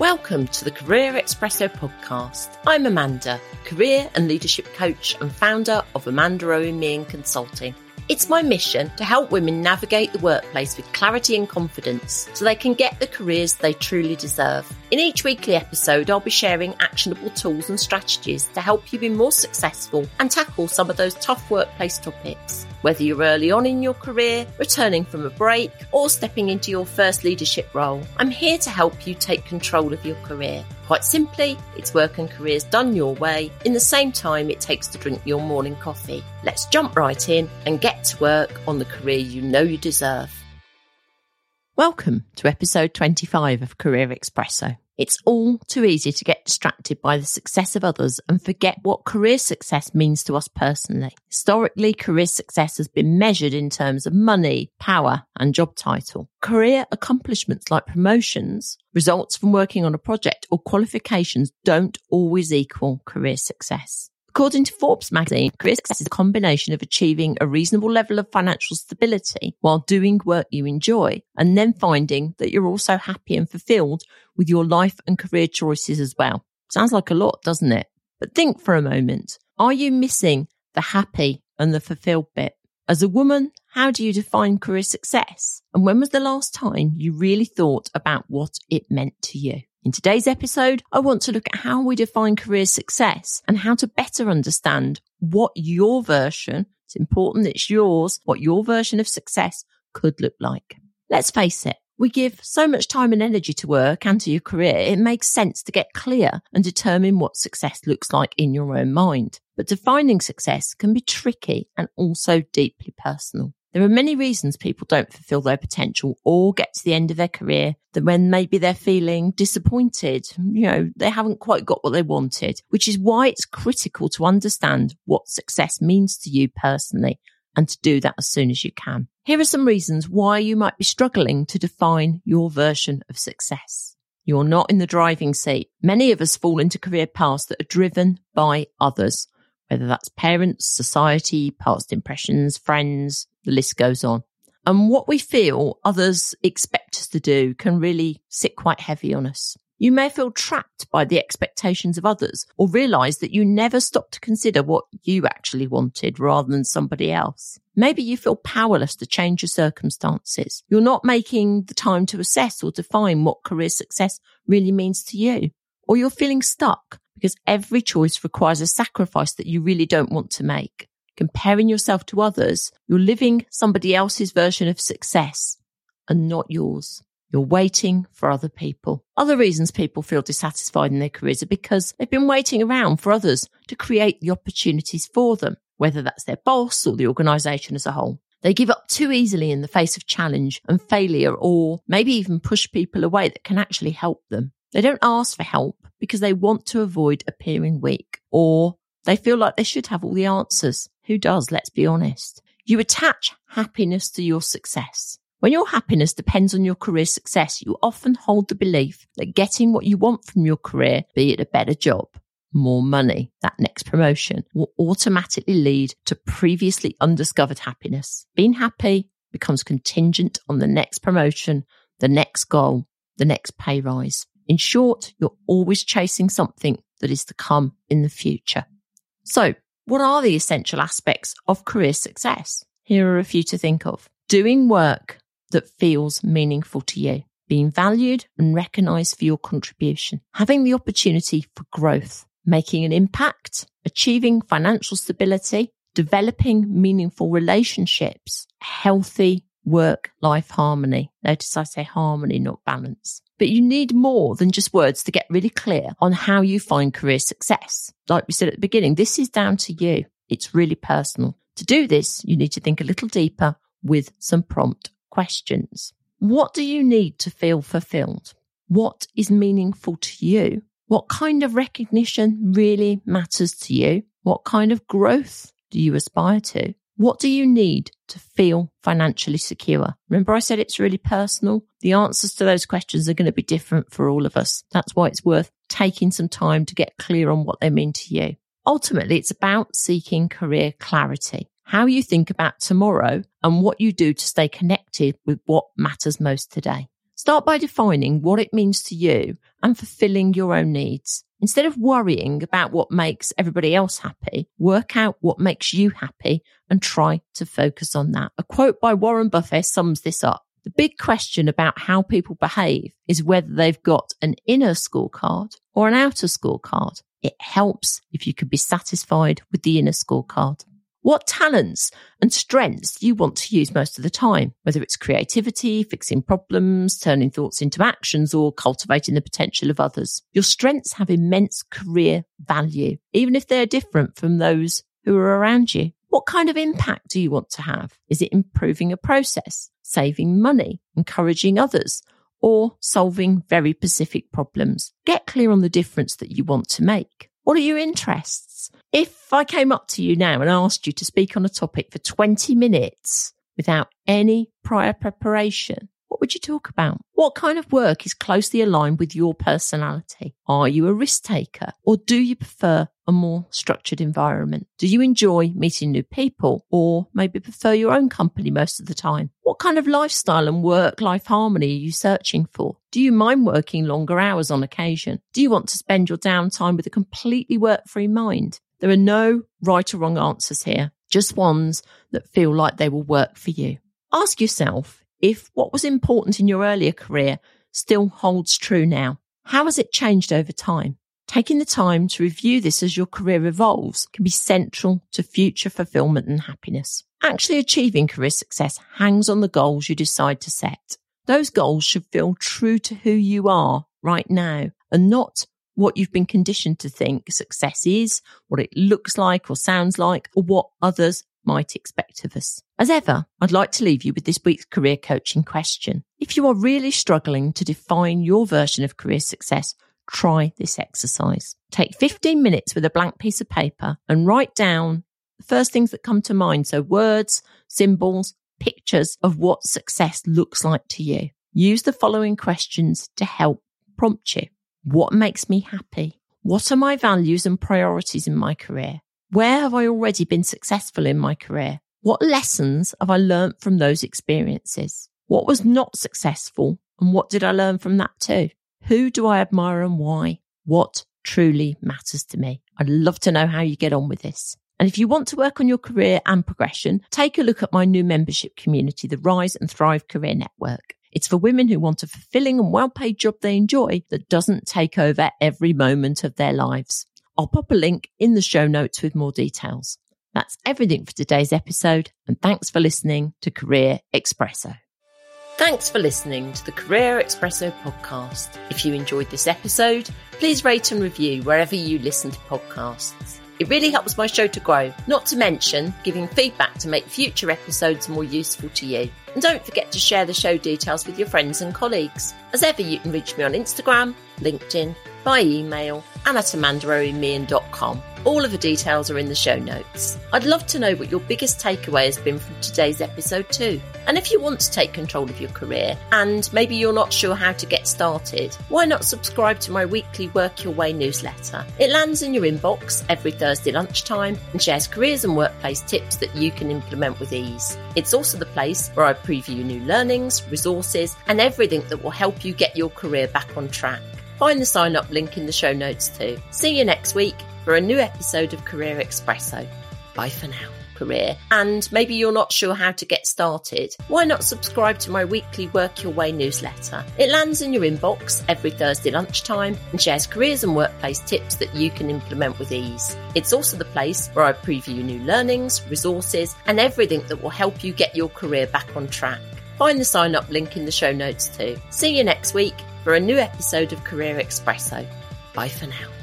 Welcome to the Career Espresso podcast. I'm Amanda, career and leadership coach and founder of Amanda Owen Meehan Consulting. It's my mission to help women navigate the workplace with clarity and confidence so they can get the careers they truly deserve. In each weekly episode, I'll be sharing actionable tools and strategies to help you be more successful and tackle some of those tough workplace topics. Whether you're early on in your career, returning from a break, or stepping into your first leadership role, I'm here to help you take control of your career. Quite simply, it's work and careers done your way in the same time it takes to drink your morning coffee. Let's jump right in and get to work on the career you know you deserve. Welcome to episode 25 of Career Espresso. It's all too easy to get distracted by the success of others and forget what career success means to us personally. Historically, career success has been measured in terms of money, power, and job title. Career accomplishments like promotions, results from working on a project, or qualifications don't always equal career success. According to Forbes magazine, career success is a combination of achieving a reasonable level of financial stability while doing work you enjoy and then finding that you're also happy and fulfilled with your life and career choices as well. Sounds like a lot, doesn't it? But think for a moment. Are you missing the happy and the fulfilled bit? As a woman, how do you define career success? And when was the last time you really thought about what it meant to you? In today's episode, I want to look at how we define career success and how to better understand what your version, it's important it's yours, what your version of success could look like. Let's face it, we give so much time and energy to work and to your career, it makes sense to get clear and determine what success looks like in your own mind. But defining success can be tricky and also deeply personal. There are many reasons people don't fulfill their potential or get to the end of their career that when maybe they're feeling disappointed, you know, they haven't quite got what they wanted, which is why it's critical to understand what success means to you personally and to do that as soon as you can. Here are some reasons why you might be struggling to define your version of success. You're not in the driving seat. Many of us fall into career paths that are driven by others whether that's parents, society, past impressions, friends, the list goes on. And what we feel others expect us to do can really sit quite heavy on us. You may feel trapped by the expectations of others or realize that you never stop to consider what you actually wanted rather than somebody else. Maybe you feel powerless to change your circumstances. You're not making the time to assess or define what career success really means to you. Or you're feeling stuck because every choice requires a sacrifice that you really don't want to make. Comparing yourself to others, you're living somebody else's version of success and not yours. You're waiting for other people. Other reasons people feel dissatisfied in their careers are because they've been waiting around for others to create the opportunities for them, whether that's their boss or the organization as a whole. They give up too easily in the face of challenge and failure, or maybe even push people away that can actually help them. They don't ask for help because they want to avoid appearing weak or they feel like they should have all the answers. Who does? Let's be honest. You attach happiness to your success. When your happiness depends on your career success, you often hold the belief that getting what you want from your career, be it a better job, more money, that next promotion, will automatically lead to previously undiscovered happiness. Being happy becomes contingent on the next promotion, the next goal, the next pay rise. In short, you're always chasing something that is to come in the future. So what are the essential aspects of career success? Here are a few to think of. Doing work that feels meaningful to you, being valued and recognized for your contribution, having the opportunity for growth, making an impact, achieving financial stability, developing meaningful relationships, healthy work life harmony. Notice I say harmony, not balance. But you need more than just words to get really clear on how you find career success. Like we said at the beginning, this is down to you. It's really personal. To do this, you need to think a little deeper with some prompt questions. What do you need to feel fulfilled? What is meaningful to you? What kind of recognition really matters to you? What kind of growth do you aspire to? What do you need to feel financially secure? Remember, I said it's really personal. The answers to those questions are going to be different for all of us. That's why it's worth taking some time to get clear on what they mean to you. Ultimately, it's about seeking career clarity, how you think about tomorrow and what you do to stay connected with what matters most today. Start by defining what it means to you and fulfilling your own needs. Instead of worrying about what makes everybody else happy, work out what makes you happy and try to focus on that. A quote by Warren Buffett sums this up. The big question about how people behave is whether they've got an inner scorecard or an outer scorecard. It helps if you can be satisfied with the inner scorecard. What talents and strengths do you want to use most of the time? Whether it's creativity, fixing problems, turning thoughts into actions, or cultivating the potential of others. Your strengths have immense career value, even if they're different from those who are around you. What kind of impact do you want to have? Is it improving a process, saving money, encouraging others, or solving very specific problems? Get clear on the difference that you want to make. What are your interests? If I came up to you now and asked you to speak on a topic for 20 minutes without any prior preparation, what would you talk about? What kind of work is closely aligned with your personality? Are you a risk taker or do you prefer a more structured environment? Do you enjoy meeting new people or maybe prefer your own company most of the time? What kind of lifestyle and work life harmony are you searching for? Do you mind working longer hours on occasion? Do you want to spend your downtime with a completely work free mind? There are no right or wrong answers here, just ones that feel like they will work for you. Ask yourself if what was important in your earlier career still holds true now. How has it changed over time? Taking the time to review this as your career evolves can be central to future fulfillment and happiness. Actually achieving career success hangs on the goals you decide to set. Those goals should feel true to who you are right now and not what you've been conditioned to think success is, what it looks like or sounds like, or what others might expect of us. As ever, I'd like to leave you with this week's career coaching question. If you are really struggling to define your version of career success, try this exercise. Take 15 minutes with a blank piece of paper and write down the first things that come to mind. So words, symbols, pictures of what success looks like to you. Use the following questions to help prompt you. What makes me happy? What are my values and priorities in my career? Where have I already been successful in my career? What lessons have I learnt from those experiences? What was not successful and what did I learn from that too? Who do I admire and why? What truly matters to me? I'd love to know how you get on with this. And if you want to work on your career and progression, take a look at my new membership community, the Rise and Thrive Career Network. It's for women who want a fulfilling and well paid job they enjoy that doesn't take over every moment of their lives. I'll pop a link in the show notes with more details. That's everything for today's episode, and thanks for listening to Career Espresso. Thanks for listening to the Career Espresso podcast. If you enjoyed this episode, please rate and review wherever you listen to podcasts. It really helps my show to grow, not to mention giving feedback to make future episodes more useful to you. And don't forget to share the show details with your friends and colleagues. As ever, you can reach me on Instagram, LinkedIn, by email, and at amandaoemian.com. All of the details are in the show notes. I'd love to know what your biggest takeaway has been from today's episode, too. And if you want to take control of your career and maybe you're not sure how to get started, why not subscribe to my weekly Work Your Way newsletter? It lands in your inbox every Thursday lunchtime and shares careers and workplace tips that you can implement with ease. It's also the place where I preview new learnings, resources, and everything that will help you get your career back on track. Find the sign up link in the show notes too. See you next week for a new episode of Career Espresso. Bye for now, career. And maybe you're not sure how to get started. Why not subscribe to my weekly Work Your Way newsletter? It lands in your inbox every Thursday lunchtime and shares careers and workplace tips that you can implement with ease. It's also the place where I preview new learnings, resources, and everything that will help you get your career back on track. Find the sign up link in the show notes too. See you next week for a new episode of Career Espresso. Bye for now.